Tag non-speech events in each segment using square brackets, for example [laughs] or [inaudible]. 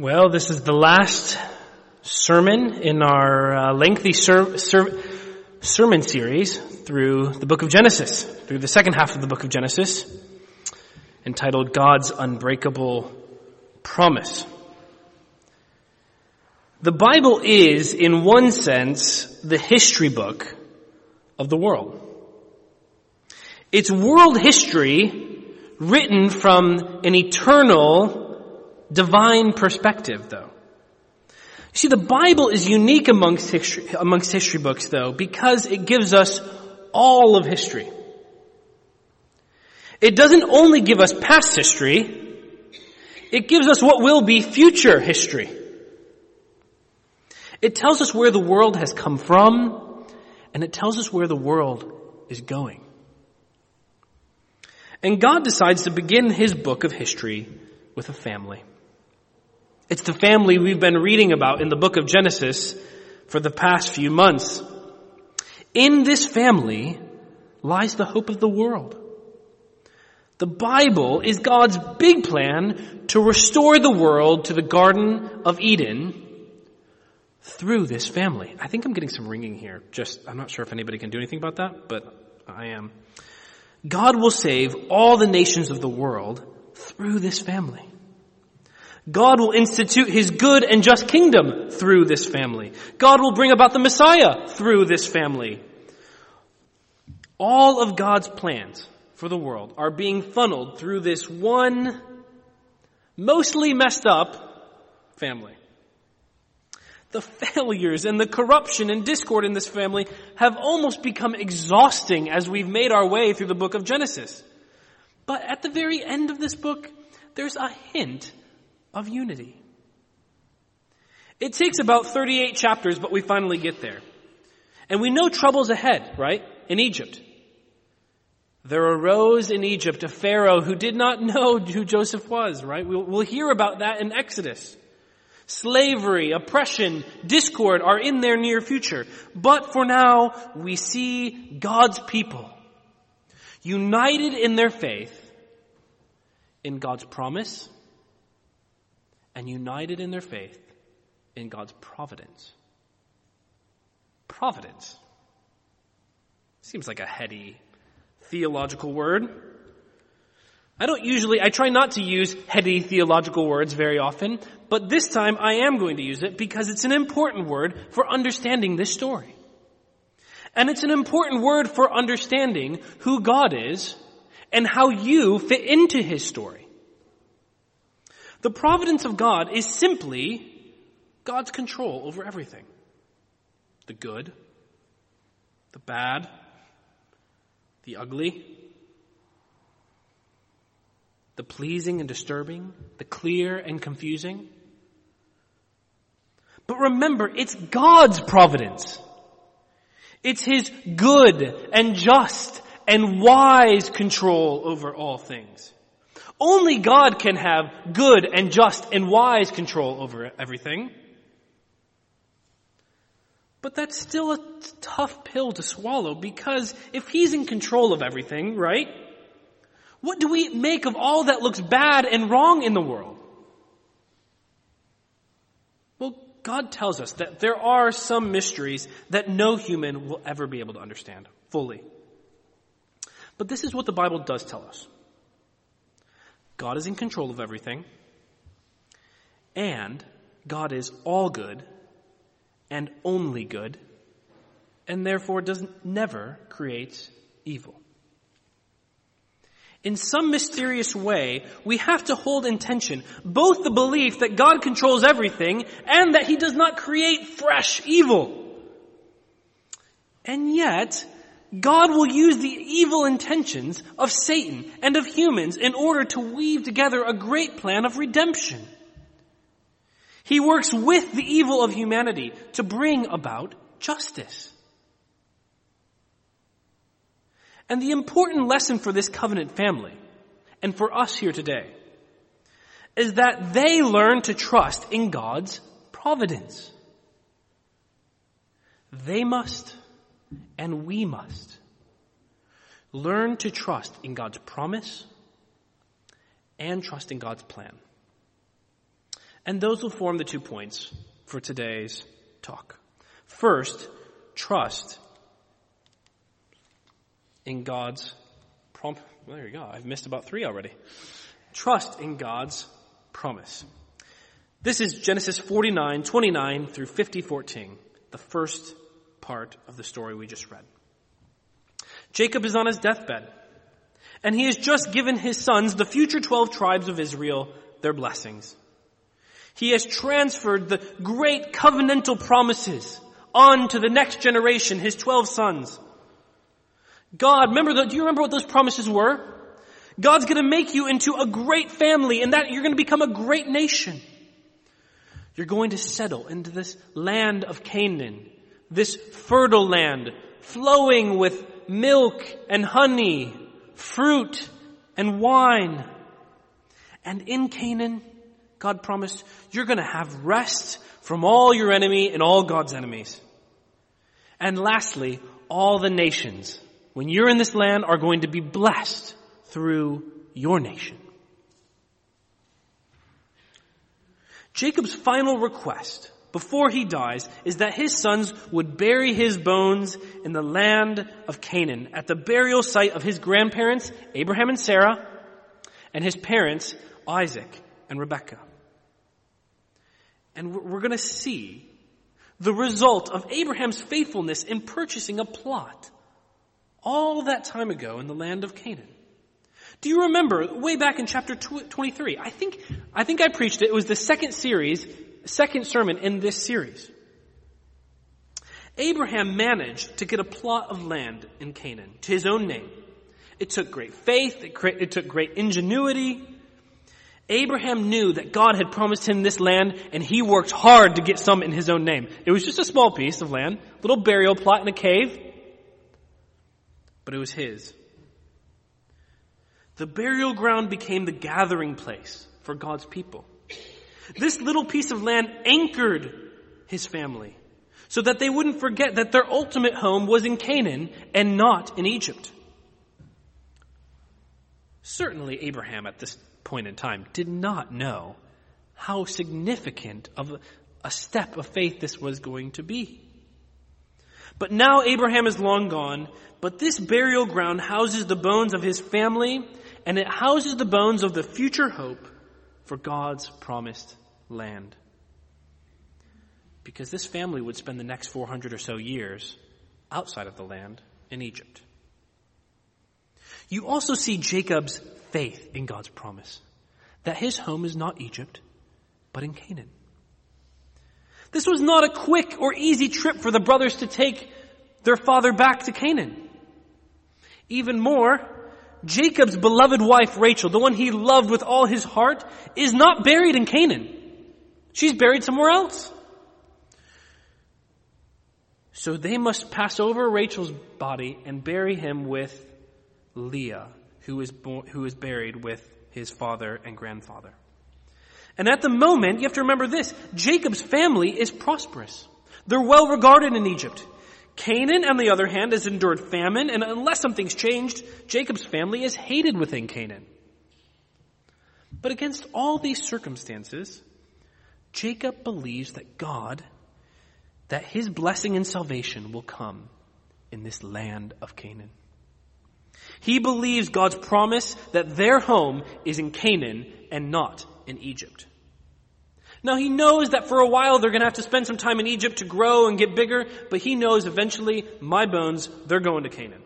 Well, this is the last sermon in our uh, lengthy ser- ser- sermon series through the book of Genesis, through the second half of the book of Genesis, entitled God's Unbreakable Promise. The Bible is, in one sense, the history book of the world. It's world history written from an eternal divine perspective, though. You see, the Bible is unique amongst history, amongst history books, though, because it gives us all of history. It doesn't only give us past history, it gives us what will be future history. It tells us where the world has come from, and it tells us where the world is going. And God decides to begin his book of history with a family. It's the family we've been reading about in the book of Genesis for the past few months. In this family lies the hope of the world. The Bible is God's big plan to restore the world to the Garden of Eden through this family. I think I'm getting some ringing here. Just, I'm not sure if anybody can do anything about that, but I am. God will save all the nations of the world through this family. God will institute his good and just kingdom through this family. God will bring about the Messiah through this family. All of God's plans for the world are being funneled through this one mostly messed up family. The failures and the corruption and discord in this family have almost become exhausting as we've made our way through the book of Genesis. But at the very end of this book, there's a hint of unity. It takes about 38 chapters, but we finally get there. And we know trouble's ahead, right? In Egypt. There arose in Egypt a Pharaoh who did not know [laughs] who Joseph was, right? We'll, we'll hear about that in Exodus. Slavery, oppression, discord are in their near future. But for now, we see God's people united in their faith in God's promise and united in their faith in God's providence. Providence. Seems like a heady theological word. I don't usually, I try not to use heady theological words very often, but this time I am going to use it because it's an important word for understanding this story. And it's an important word for understanding who God is and how you fit into His story. The providence of God is simply God's control over everything. The good, the bad, the ugly, the pleasing and disturbing, the clear and confusing. But remember, it's God's providence. It's His good and just and wise control over all things. Only God can have good and just and wise control over everything. But that's still a tough pill to swallow because if He's in control of everything, right? What do we make of all that looks bad and wrong in the world? Well, God tells us that there are some mysteries that no human will ever be able to understand fully. But this is what the Bible does tell us. God is in control of everything, and God is all good and only good, and therefore does never create evil. In some mysterious way, we have to hold in tension both the belief that God controls everything and that He does not create fresh evil. And yet, God will use the evil intentions of Satan and of humans in order to weave together a great plan of redemption. He works with the evil of humanity to bring about justice. And the important lesson for this covenant family and for us here today is that they learn to trust in God's providence. They must and we must learn to trust in God's promise and trust in God's plan. And those will form the two points for today's talk. First, trust in God's prom- well, there you go. I've missed about three already. Trust in God's promise. This is Genesis 49, 29 through 50, 14, the first part of the story we just read. Jacob is on his deathbed, and he has just given his sons, the future 12 tribes of Israel, their blessings. He has transferred the great covenantal promises on to the next generation, his 12 sons. God, remember, the, do you remember what those promises were? God's gonna make you into a great family and that you're gonna become a great nation. You're going to settle into this land of Canaan, this fertile land, flowing with milk and honey, fruit and wine. And in Canaan, God promised, you're gonna have rest from all your enemy and all God's enemies. And lastly, all the nations, when you're in this land, are going to be blessed through your nation. Jacob's final request before he dies is that his sons would bury his bones in the land of Canaan at the burial site of his grandparents, Abraham and Sarah, and his parents, Isaac and Rebekah. And we're going to see the result of Abraham's faithfulness in purchasing a plot all that time ago in the land of Canaan. Do you remember way back in chapter 23? I think, I think I preached it. It was the second series, second sermon in this series. Abraham managed to get a plot of land in Canaan to his own name. It took great faith. It, it took great ingenuity. Abraham knew that God had promised him this land and he worked hard to get some in his own name. It was just a small piece of land, a little burial plot in a cave, but it was his. The burial ground became the gathering place for God's people. This little piece of land anchored his family so that they wouldn't forget that their ultimate home was in Canaan and not in Egypt. Certainly Abraham at this point in time did not know how significant of a step of faith this was going to be. But now Abraham is long gone, but this burial ground houses the bones of his family and it houses the bones of the future hope for God's promised land. Because this family would spend the next 400 or so years outside of the land in Egypt. You also see Jacob's faith in God's promise that his home is not Egypt, but in Canaan. This was not a quick or easy trip for the brothers to take their father back to Canaan. Even more, Jacob's beloved wife Rachel, the one he loved with all his heart, is not buried in Canaan. She's buried somewhere else. So they must pass over Rachel's body and bury him with Leah, who is, who is buried with his father and grandfather. And at the moment, you have to remember this, Jacob's family is prosperous. They're well regarded in Egypt. Canaan, on the other hand, has endured famine, and unless something's changed, Jacob's family is hated within Canaan. But against all these circumstances, Jacob believes that God, that his blessing and salvation will come in this land of Canaan. He believes God's promise that their home is in Canaan and not in Egypt. Now he knows that for a while they're going to have to spend some time in Egypt to grow and get bigger, but he knows eventually my bones, they're going to Canaan.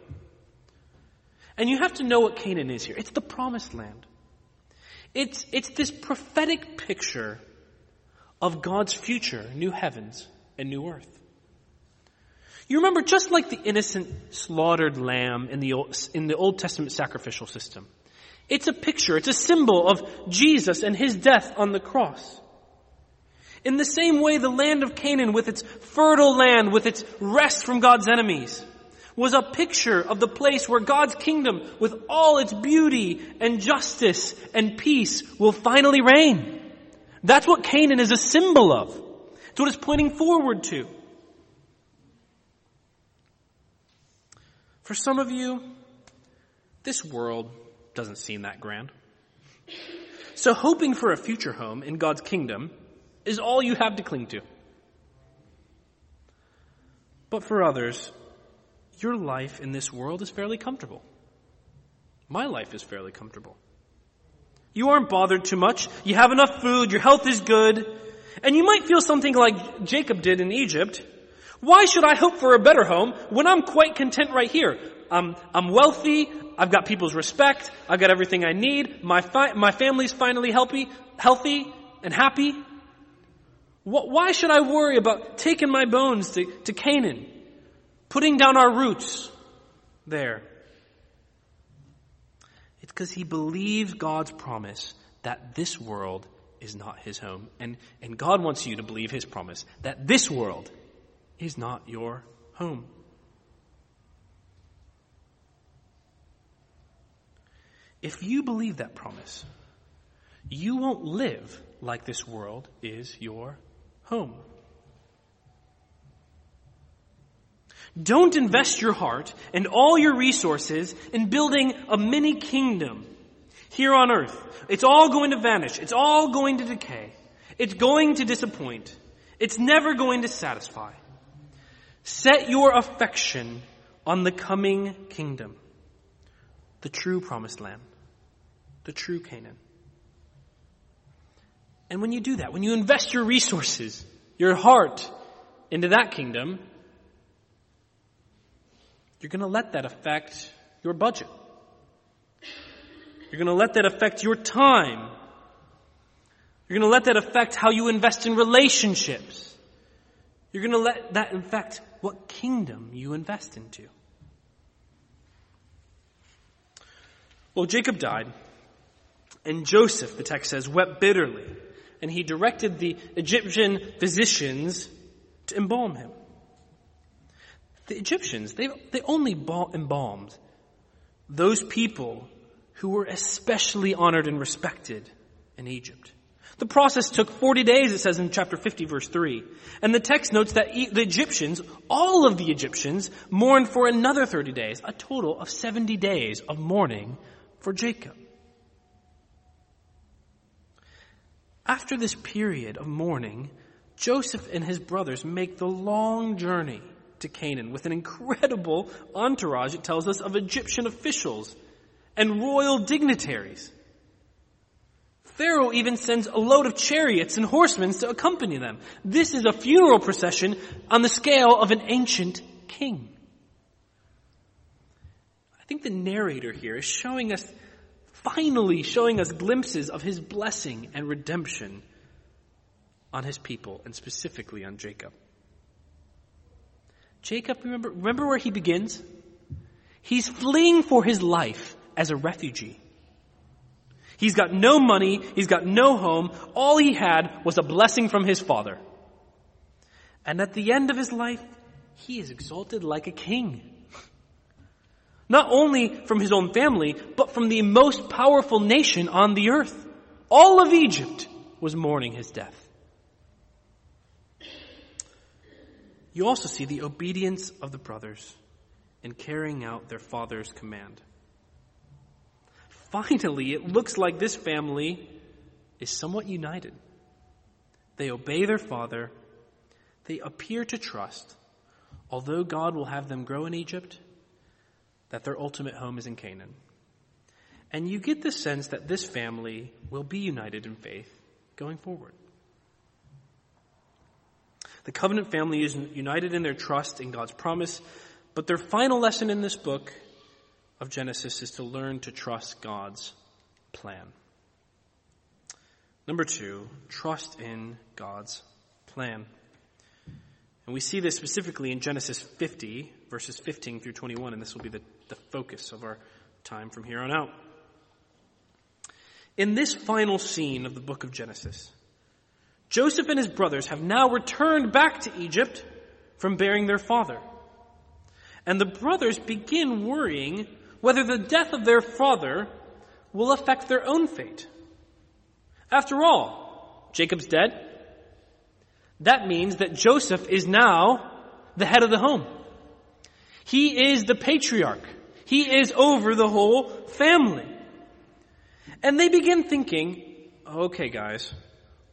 And you have to know what Canaan is here. It's the promised land. It's, it's this prophetic picture of God's future, new heavens and new earth. You remember just like the innocent slaughtered lamb in the Old, in the Old Testament sacrificial system. It's a picture, it's a symbol of Jesus and His death on the cross. In the same way, the land of Canaan with its fertile land, with its rest from God's enemies, was a picture of the place where God's kingdom, with all its beauty and justice and peace, will finally reign. That's what Canaan is a symbol of. It's what it's pointing forward to. For some of you, this world doesn't seem that grand. So hoping for a future home in God's kingdom is all you have to cling to. But for others, your life in this world is fairly comfortable. My life is fairly comfortable. You aren't bothered too much. You have enough food. Your health is good. And you might feel something like Jacob did in Egypt. Why should I hope for a better home when I'm quite content right here? I'm, I'm wealthy. I've got people's respect. I've got everything I need. My, fi- my family's finally healthy, healthy and happy. Why should I worry about taking my bones to, to Canaan? Putting down our roots there? Because he believed God's promise that this world is not his home. And, and God wants you to believe his promise that this world is not your home. If you believe that promise, you won't live like this world is your home. Don't invest your heart and all your resources in building a mini kingdom here on earth. It's all going to vanish. It's all going to decay. It's going to disappoint. It's never going to satisfy. Set your affection on the coming kingdom, the true promised land, the true Canaan. And when you do that, when you invest your resources, your heart into that kingdom, you're going to let that affect your budget. You're going to let that affect your time. You're going to let that affect how you invest in relationships. You're going to let that affect what kingdom you invest into. Well, Jacob died, and Joseph, the text says, wept bitterly, and he directed the Egyptian physicians to embalm him. The Egyptians, they, they only embalmed those people who were especially honored and respected in Egypt. The process took 40 days, it says in chapter 50 verse 3. And the text notes that the Egyptians, all of the Egyptians, mourned for another 30 days, a total of 70 days of mourning for Jacob. After this period of mourning, Joseph and his brothers make the long journey to Canaan with an incredible entourage, it tells us, of Egyptian officials and royal dignitaries. Pharaoh even sends a load of chariots and horsemen to accompany them. This is a funeral procession on the scale of an ancient king. I think the narrator here is showing us, finally showing us glimpses of his blessing and redemption on his people and specifically on Jacob. Jacob, remember, remember where he begins? He's fleeing for his life as a refugee. He's got no money, he's got no home, all he had was a blessing from his father. And at the end of his life, he is exalted like a king. Not only from his own family, but from the most powerful nation on the earth. All of Egypt was mourning his death. You also see the obedience of the brothers in carrying out their father's command. Finally, it looks like this family is somewhat united. They obey their father. They appear to trust, although God will have them grow in Egypt, that their ultimate home is in Canaan. And you get the sense that this family will be united in faith going forward. The covenant family is united in their trust in God's promise, but their final lesson in this book of Genesis is to learn to trust God's plan. Number two, trust in God's plan. And we see this specifically in Genesis 50, verses 15 through 21, and this will be the, the focus of our time from here on out. In this final scene of the book of Genesis, Joseph and his brothers have now returned back to Egypt from burying their father. And the brothers begin worrying whether the death of their father will affect their own fate. After all, Jacob's dead. That means that Joseph is now the head of the home. He is the patriarch. He is over the whole family. And they begin thinking, okay guys,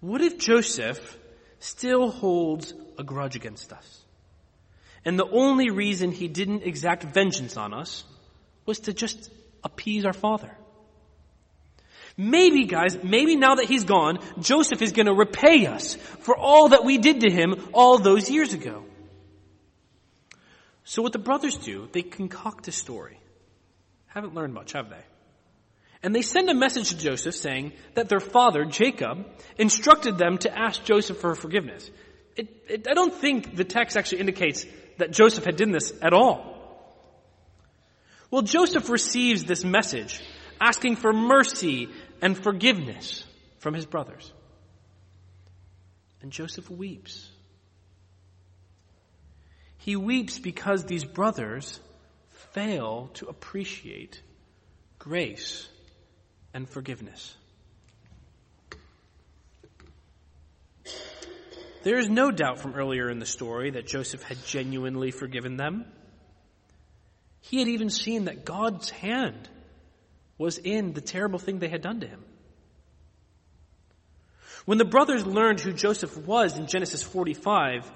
what if Joseph still holds a grudge against us. And the only reason he didn't exact vengeance on us was to just appease our father. Maybe, guys, maybe now that he's gone, Joseph is going to repay us for all that we did to him all those years ago. So what the brothers do, they concoct a story. Haven't learned much, have they? And they send a message to Joseph saying that their father, Jacob, instructed them to ask Joseph for forgiveness. It, it, I don't think the text actually indicates that Joseph had done this at all. Well, Joseph receives this message asking for mercy and forgiveness from his brothers. And Joseph weeps. He weeps because these brothers fail to appreciate grace and forgiveness. There is no doubt from earlier in the story that Joseph had genuinely forgiven them. He had even seen that God's hand was in the terrible thing they had done to him. When the brothers learned who Joseph was in Genesis 45,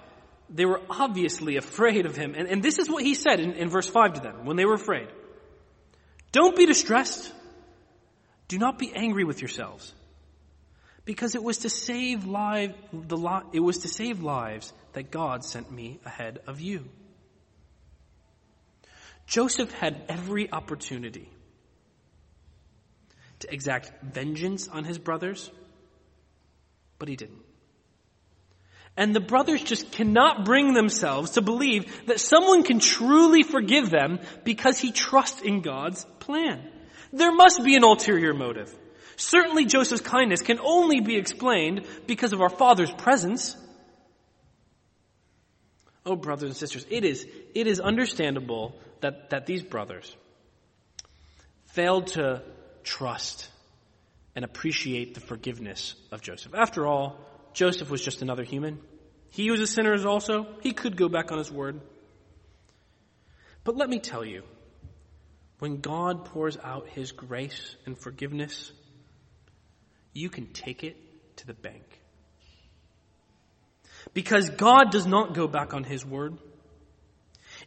they were obviously afraid of him. And, and this is what he said in, in verse 5 to them when they were afraid. Don't be distressed. Do not be angry with yourselves. Because it was to save live, the, it was to save lives that God sent me ahead of you. Joseph had every opportunity to exact vengeance on his brothers, but he didn't. And the brothers just cannot bring themselves to believe that someone can truly forgive them because he trusts in God's plan. There must be an ulterior motive. Certainly Joseph's kindness can only be explained because of our father's presence. Oh, brothers and sisters, it is, it is understandable that, that these brothers failed to trust and appreciate the forgiveness of Joseph. After all, Joseph was just another human. He was a sinner also. He could go back on his word. But let me tell you, when God pours out his grace and forgiveness, you can take it to the bank. Because God does not go back on his word.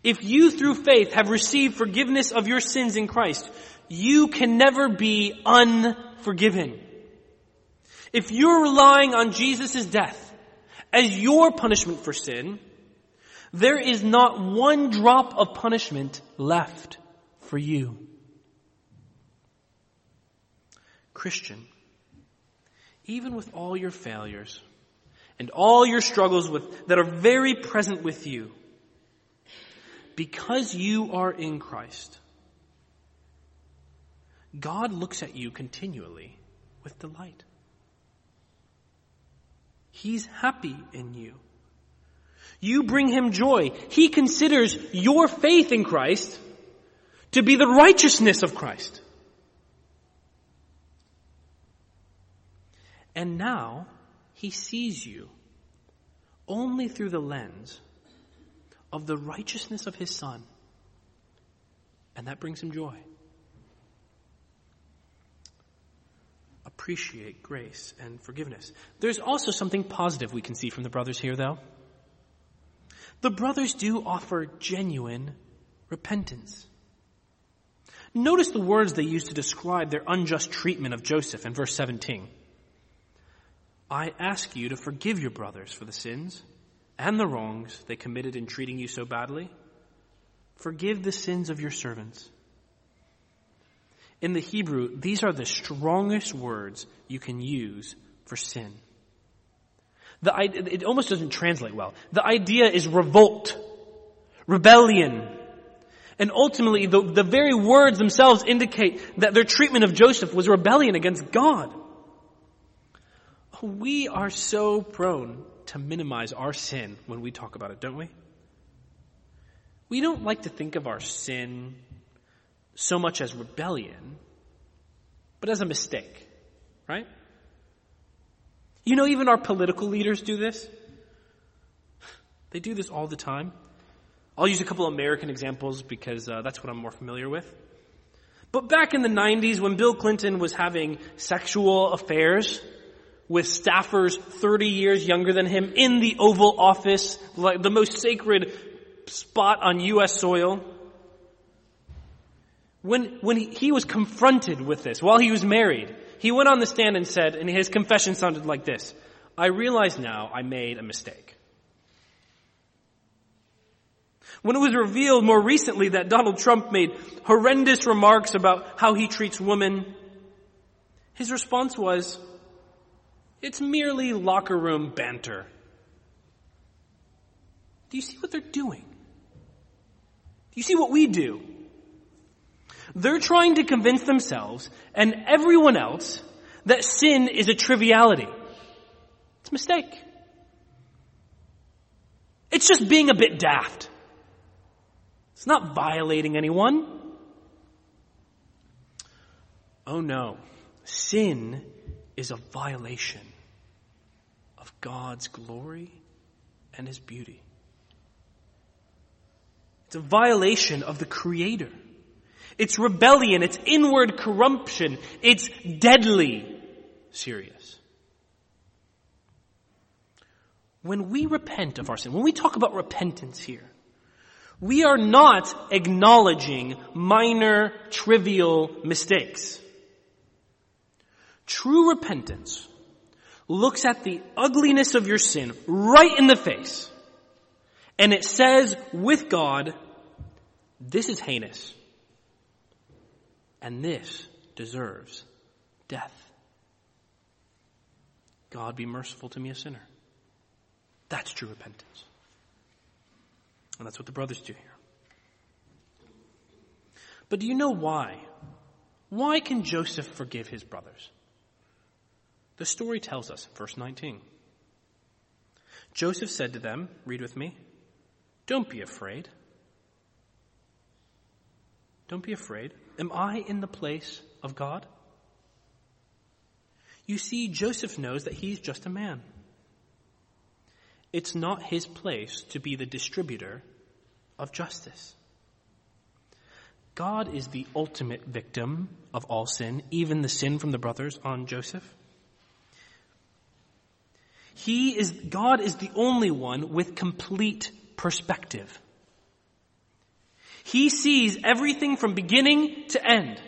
If you through faith have received forgiveness of your sins in Christ, you can never be unforgiven. If you're relying on Jesus' death as your punishment for sin, there is not one drop of punishment left for you. Christian, even with all your failures and all your struggles with, that are very present with you, because you are in Christ, God looks at you continually with delight. He's happy in you. You bring him joy. He considers your faith in Christ to be the righteousness of Christ. And now he sees you only through the lens of the righteousness of his son. And that brings him joy. Appreciate grace and forgiveness. There's also something positive we can see from the brothers here, though. The brothers do offer genuine repentance. Notice the words they use to describe their unjust treatment of Joseph in verse 17. I ask you to forgive your brothers for the sins and the wrongs they committed in treating you so badly. Forgive the sins of your servants. In the Hebrew, these are the strongest words you can use for sin. The, it almost doesn't translate well. The idea is revolt, rebellion. And ultimately, the, the very words themselves indicate that their treatment of Joseph was rebellion against God. We are so prone to minimize our sin when we talk about it, don't we? We don't like to think of our sin so much as rebellion, but as a mistake, right? You know, even our political leaders do this. They do this all the time. I'll use a couple American examples because uh, that's what I'm more familiar with. But back in the 90s, when Bill Clinton was having sexual affairs with staffers 30 years younger than him in the Oval Office, like the most sacred spot on U.S. soil. When, when he, he was confronted with this while he was married, he went on the stand and said, and his confession sounded like this, I realize now I made a mistake. When it was revealed more recently that Donald Trump made horrendous remarks about how he treats women, his response was, it's merely locker room banter. Do you see what they're doing? Do you see what we do? They're trying to convince themselves and everyone else that sin is a triviality. It's a mistake. It's just being a bit daft. It's not violating anyone. Oh no. Sin is a violation of God's glory and His beauty. It's a violation of the Creator. It's rebellion. It's inward corruption. It's deadly serious. When we repent of our sin, when we talk about repentance here, we are not acknowledging minor, trivial mistakes. True repentance looks at the ugliness of your sin right in the face, and it says with God, this is heinous, and this deserves death. God be merciful to me, a sinner. That's true repentance. And that's what the brothers do here. But do you know why? Why can Joseph forgive his brothers? The story tells us, verse 19. Joseph said to them, read with me, don't be afraid. Don't be afraid. Am I in the place of God? You see, Joseph knows that he's just a man. It's not his place to be the distributor of justice. God is the ultimate victim of all sin, even the sin from the brothers on Joseph. He is, God is the only one with complete perspective. He sees everything from beginning to end.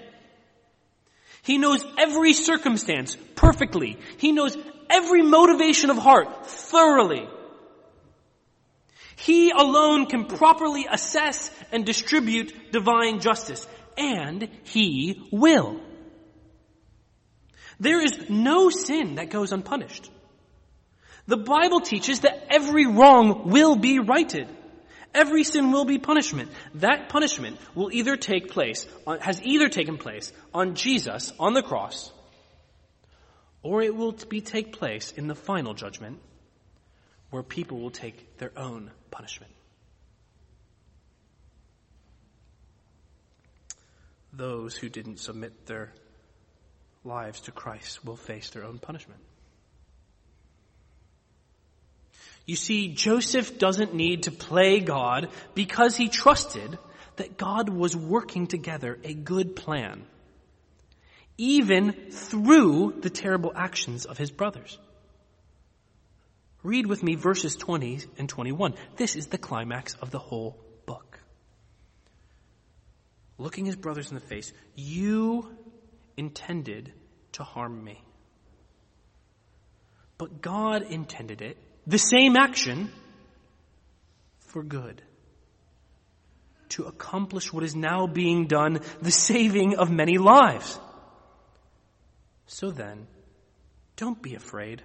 He knows every circumstance perfectly. He knows every motivation of heart thoroughly. He alone can properly assess and distribute divine justice. And He will. There is no sin that goes unpunished. The Bible teaches that every wrong will be righted. Every sin will be punishment. That punishment will either take place, uh, has either taken place on Jesus on the cross, or it will be take place in the final judgment where people will take their own punishment. Those who didn't submit their lives to Christ will face their own punishment. You see, Joseph doesn't need to play God because he trusted that God was working together a good plan, even through the terrible actions of his brothers. Read with me verses 20 and 21. This is the climax of the whole book. Looking his brothers in the face, you intended to harm me. But God intended it, the same action, for good. To accomplish what is now being done, the saving of many lives. So then, don't be afraid.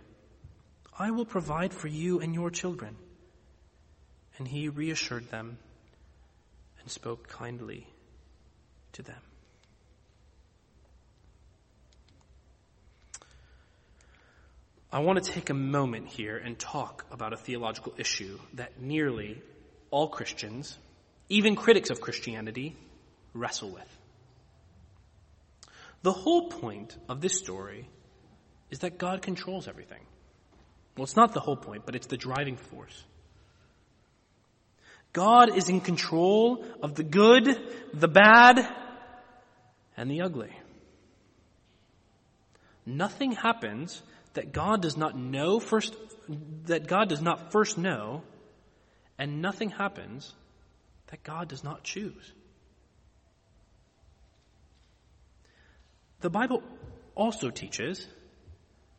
I will provide for you and your children. And he reassured them and spoke kindly to them. I want to take a moment here and talk about a theological issue that nearly all Christians, even critics of Christianity, wrestle with. The whole point of this story is that God controls everything. Well, it's not the whole point, but it's the driving force. God is in control of the good, the bad, and the ugly. Nothing happens that God does not know first, that God does not first know, and nothing happens that God does not choose. The Bible also teaches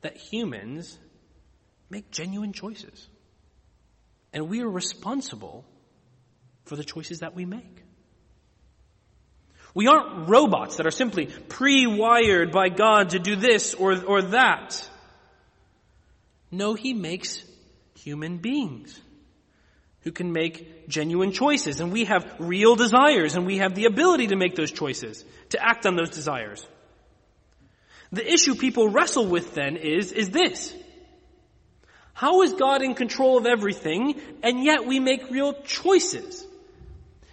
that humans make genuine choices. And we are responsible for the choices that we make. We aren't robots that are simply pre-wired by God to do this or, or that. No, He makes human beings who can make genuine choices and we have real desires and we have the ability to make those choices, to act on those desires. The issue people wrestle with then is, is this. How is God in control of everything and yet we make real choices?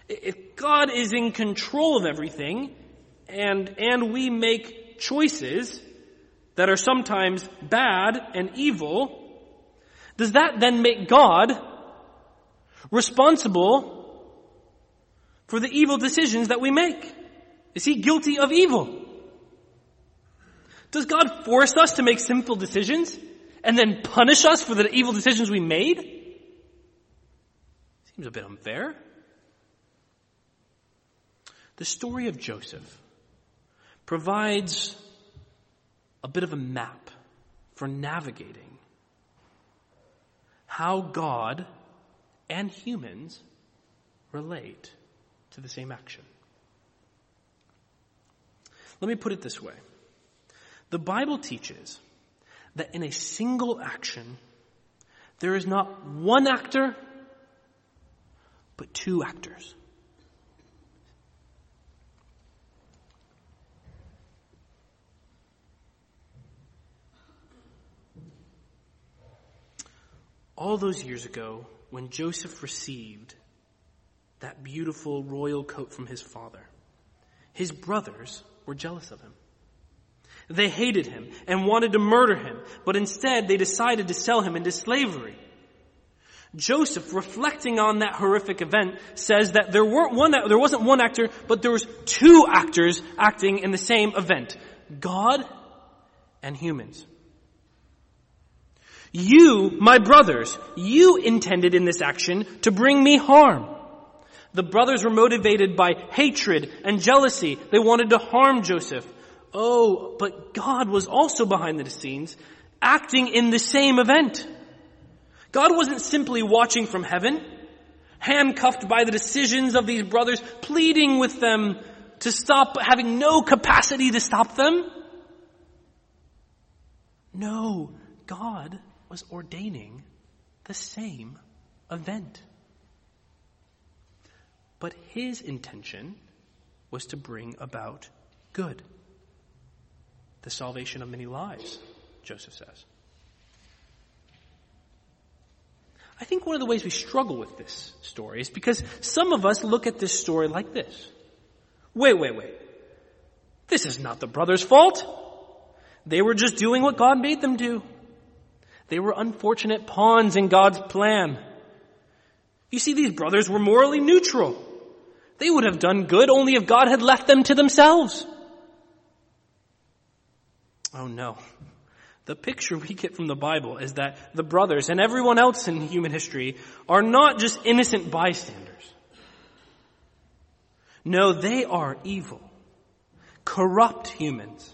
If God is in control of everything and, and we make choices that are sometimes bad and evil, does that then make God responsible for the evil decisions that we make? Is he guilty of evil? Does God force us to make sinful decisions and then punish us for the evil decisions we made? Seems a bit unfair. The story of Joseph provides a bit of a map for navigating how God and humans relate to the same action. Let me put it this way. The Bible teaches that in a single action, there is not one actor, but two actors. All those years ago, when Joseph received that beautiful royal coat from his father, his brothers were jealous of him. They hated him and wanted to murder him, but instead they decided to sell him into slavery. Joseph, reflecting on that horrific event, says that there weren't one, there wasn't one actor, but there was two actors acting in the same event. God and humans. You, my brothers, you intended in this action to bring me harm. The brothers were motivated by hatred and jealousy. They wanted to harm Joseph. Oh, but God was also behind the scenes, acting in the same event. God wasn't simply watching from heaven, handcuffed by the decisions of these brothers, pleading with them to stop, having no capacity to stop them. No, God was ordaining the same event. But his intention was to bring about good the salvation of many lives, Joseph says. I think one of the ways we struggle with this story is because some of us look at this story like this. Wait, wait, wait. This is not the brothers' fault. They were just doing what God made them do. They were unfortunate pawns in God's plan. You see, these brothers were morally neutral. They would have done good only if God had left them to themselves. Oh no. The picture we get from the Bible is that the brothers and everyone else in human history are not just innocent bystanders. No, they are evil, corrupt humans.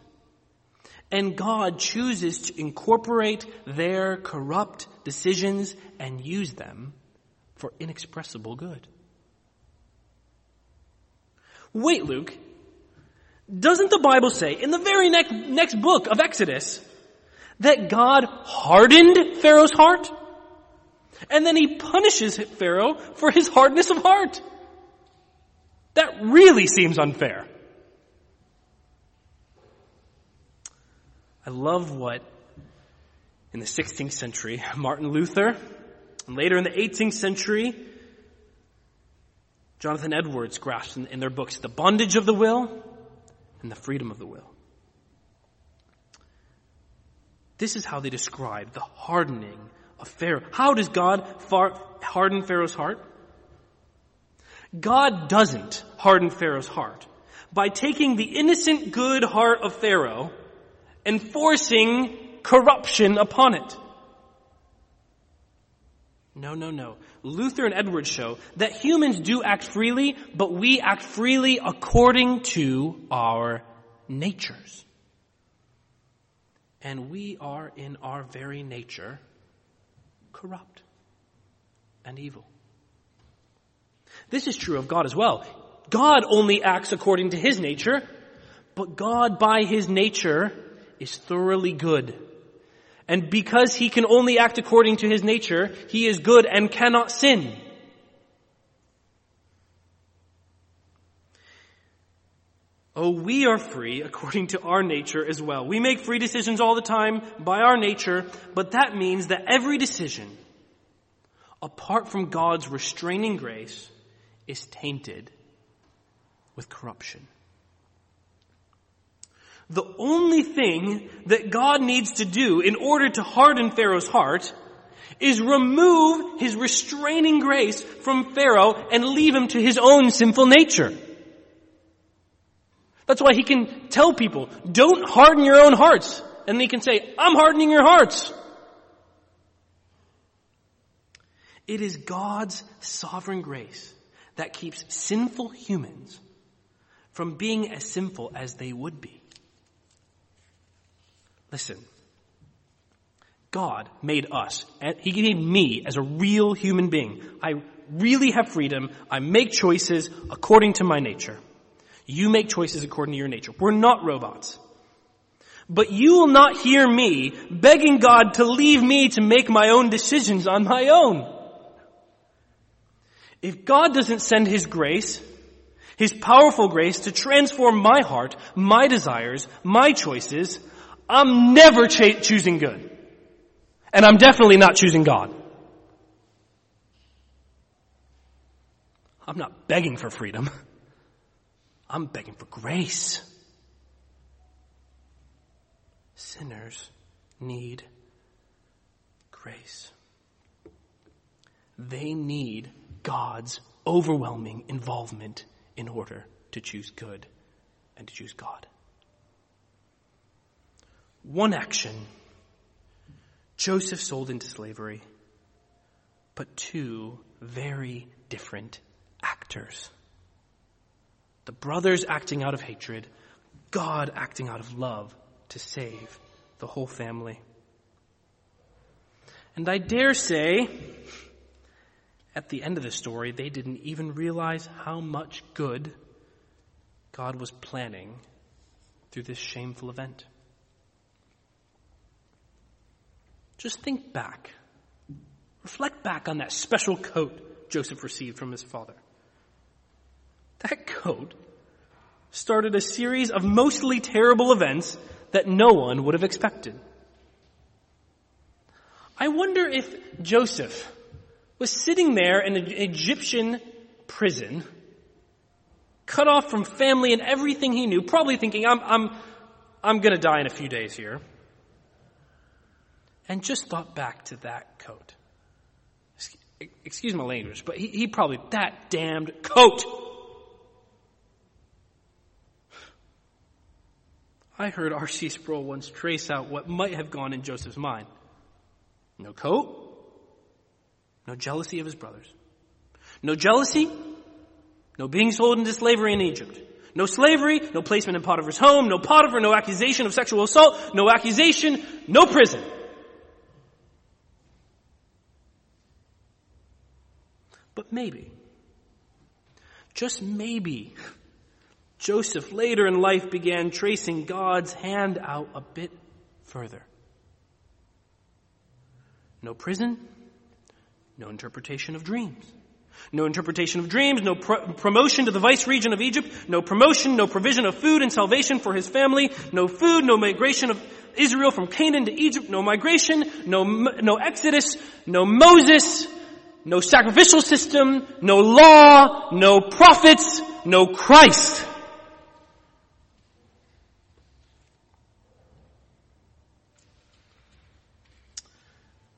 And God chooses to incorporate their corrupt decisions and use them for inexpressible good. Wait, Luke, doesn't the Bible say in the very next, next book of Exodus that God hardened Pharaoh's heart? And then he punishes Pharaoh for his hardness of heart. That really seems unfair. I love what in the 16th century Martin Luther and later in the 18th century Jonathan Edwards grasped in, in their books the bondage of the will and the freedom of the will. This is how they describe the hardening of Pharaoh. How does God far, harden Pharaoh's heart? God doesn't harden Pharaoh's heart by taking the innocent good heart of Pharaoh and forcing corruption upon it. No, no, no. Luther and Edwards show that humans do act freely, but we act freely according to our natures. And we are in our very nature corrupt and evil. This is true of God as well. God only acts according to his nature, but God by his nature is thoroughly good. And because he can only act according to his nature, he is good and cannot sin. Oh, we are free according to our nature as well. We make free decisions all the time by our nature, but that means that every decision, apart from God's restraining grace, is tainted with corruption. The only thing that God needs to do in order to harden Pharaoh's heart is remove his restraining grace from Pharaoh and leave him to his own sinful nature. That's why he can tell people, don't harden your own hearts. And they can say, I'm hardening your hearts. It is God's sovereign grace that keeps sinful humans from being as sinful as they would be. Listen. God made us. He made me as a real human being. I really have freedom. I make choices according to my nature. You make choices according to your nature. We're not robots. But you will not hear me begging God to leave me to make my own decisions on my own. If God doesn't send His grace, His powerful grace to transform my heart, my desires, my choices, I'm never choosing good. And I'm definitely not choosing God. I'm not begging for freedom. I'm begging for grace. Sinners need grace. They need God's overwhelming involvement in order to choose good and to choose God. One action, Joseph sold into slavery, but two very different actors. The brothers acting out of hatred, God acting out of love to save the whole family. And I dare say, at the end of the story, they didn't even realize how much good God was planning through this shameful event. Just think back. Reflect back on that special coat Joseph received from his father. That coat started a series of mostly terrible events that no one would have expected. I wonder if Joseph was sitting there in an Egyptian prison, cut off from family and everything he knew, probably thinking, I'm, I'm, I'm gonna die in a few days here and just thought back to that coat. Excuse my language, but he, he probably, that damned coat! I heard R.C. Sproul once trace out what might have gone in Joseph's mind. No coat, no jealousy of his brothers. No jealousy, no being sold into slavery in Egypt. No slavery, no placement in Potiphar's home, no Potiphar, no accusation of sexual assault, no accusation, no prison. But maybe, just maybe, Joseph later in life began tracing God's hand out a bit further. No prison, no interpretation of dreams. No interpretation of dreams, no pro- promotion to the vice regent of Egypt, no promotion, no provision of food and salvation for his family, no food, no migration of Israel from Canaan to Egypt, no migration, no, no exodus, no Moses, no sacrificial system, no law, no prophets, no Christ.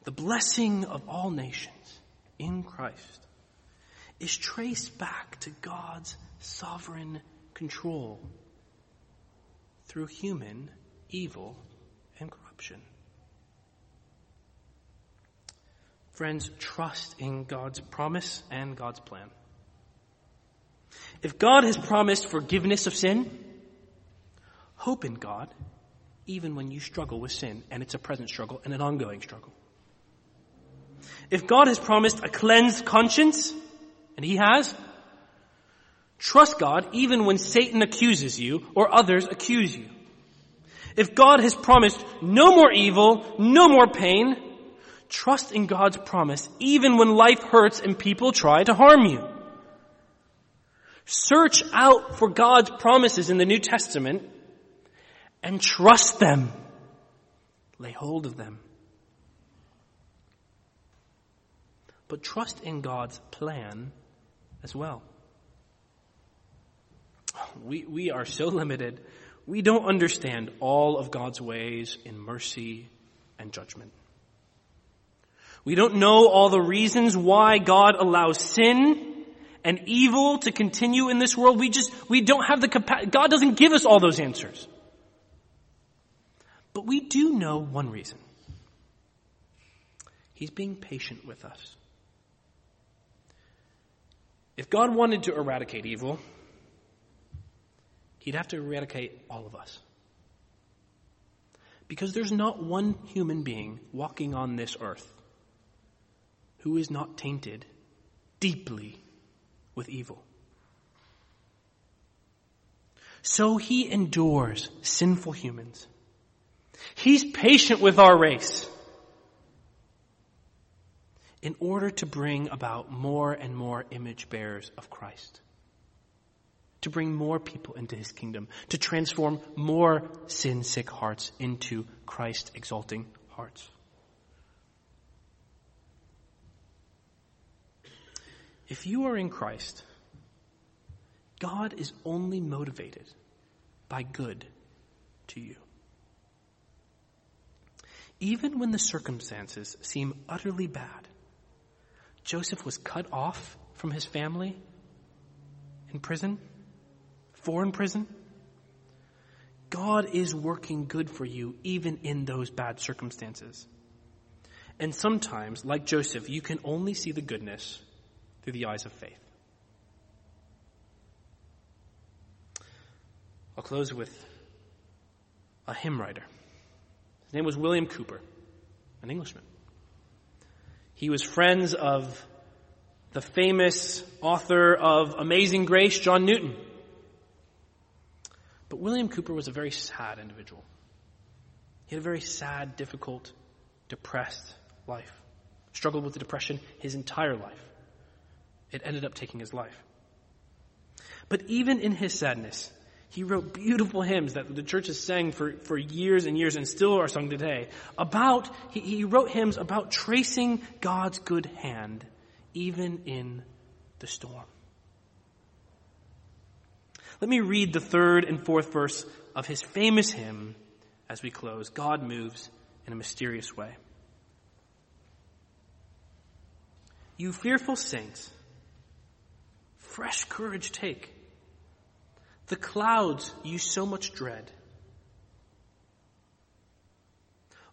The blessing of all nations in Christ is traced back to God's sovereign control through human evil and corruption. Friends, trust in God's promise and God's plan. If God has promised forgiveness of sin, hope in God even when you struggle with sin and it's a present struggle and an ongoing struggle. If God has promised a cleansed conscience, and He has, trust God even when Satan accuses you or others accuse you. If God has promised no more evil, no more pain, trust in God's promise even when life hurts and people try to harm you. Search out for God's promises in the New Testament and trust them. Lay hold of them. But trust in God's plan as well. We, we are so limited. We don't understand all of God's ways in mercy and judgment. We don't know all the reasons why God allows sin and evil to continue in this world. We just, we don't have the capacity. God doesn't give us all those answers. But we do know one reason. He's being patient with us. If God wanted to eradicate evil, he'd have to eradicate all of us. Because there's not one human being walking on this earth who is not tainted deeply with evil. So he endures sinful humans He's patient with our race in order to bring about more and more image bearers of Christ. To bring more people into his kingdom, to transform more sin sick hearts into Christ exalting hearts. If you are in Christ, God is only motivated by good to you. Even when the circumstances seem utterly bad, Joseph was cut off from his family in prison, foreign prison. God is working good for you even in those bad circumstances. And sometimes, like Joseph, you can only see the goodness through the eyes of faith. I'll close with a hymn writer. His name was William Cowper, an Englishman. He was friends of the famous author of Amazing Grace, John Newton. But William Cowper was a very sad individual. He had a very sad, difficult, depressed life. Struggled with the depression his entire life. It ended up taking his life. But even in his sadness, he wrote beautiful hymns that the church has sang for, for years and years and still are sung today about, he, he wrote hymns about tracing God's good hand even in the storm. Let me read the third and fourth verse of his famous hymn as we close. God moves in a mysterious way. You fearful saints, fresh courage take the clouds you so much dread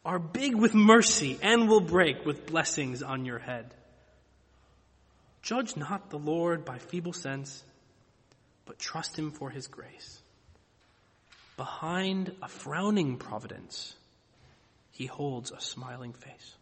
are big with mercy and will break with blessings on your head. Judge not the Lord by feeble sense, but trust him for his grace. Behind a frowning providence, he holds a smiling face.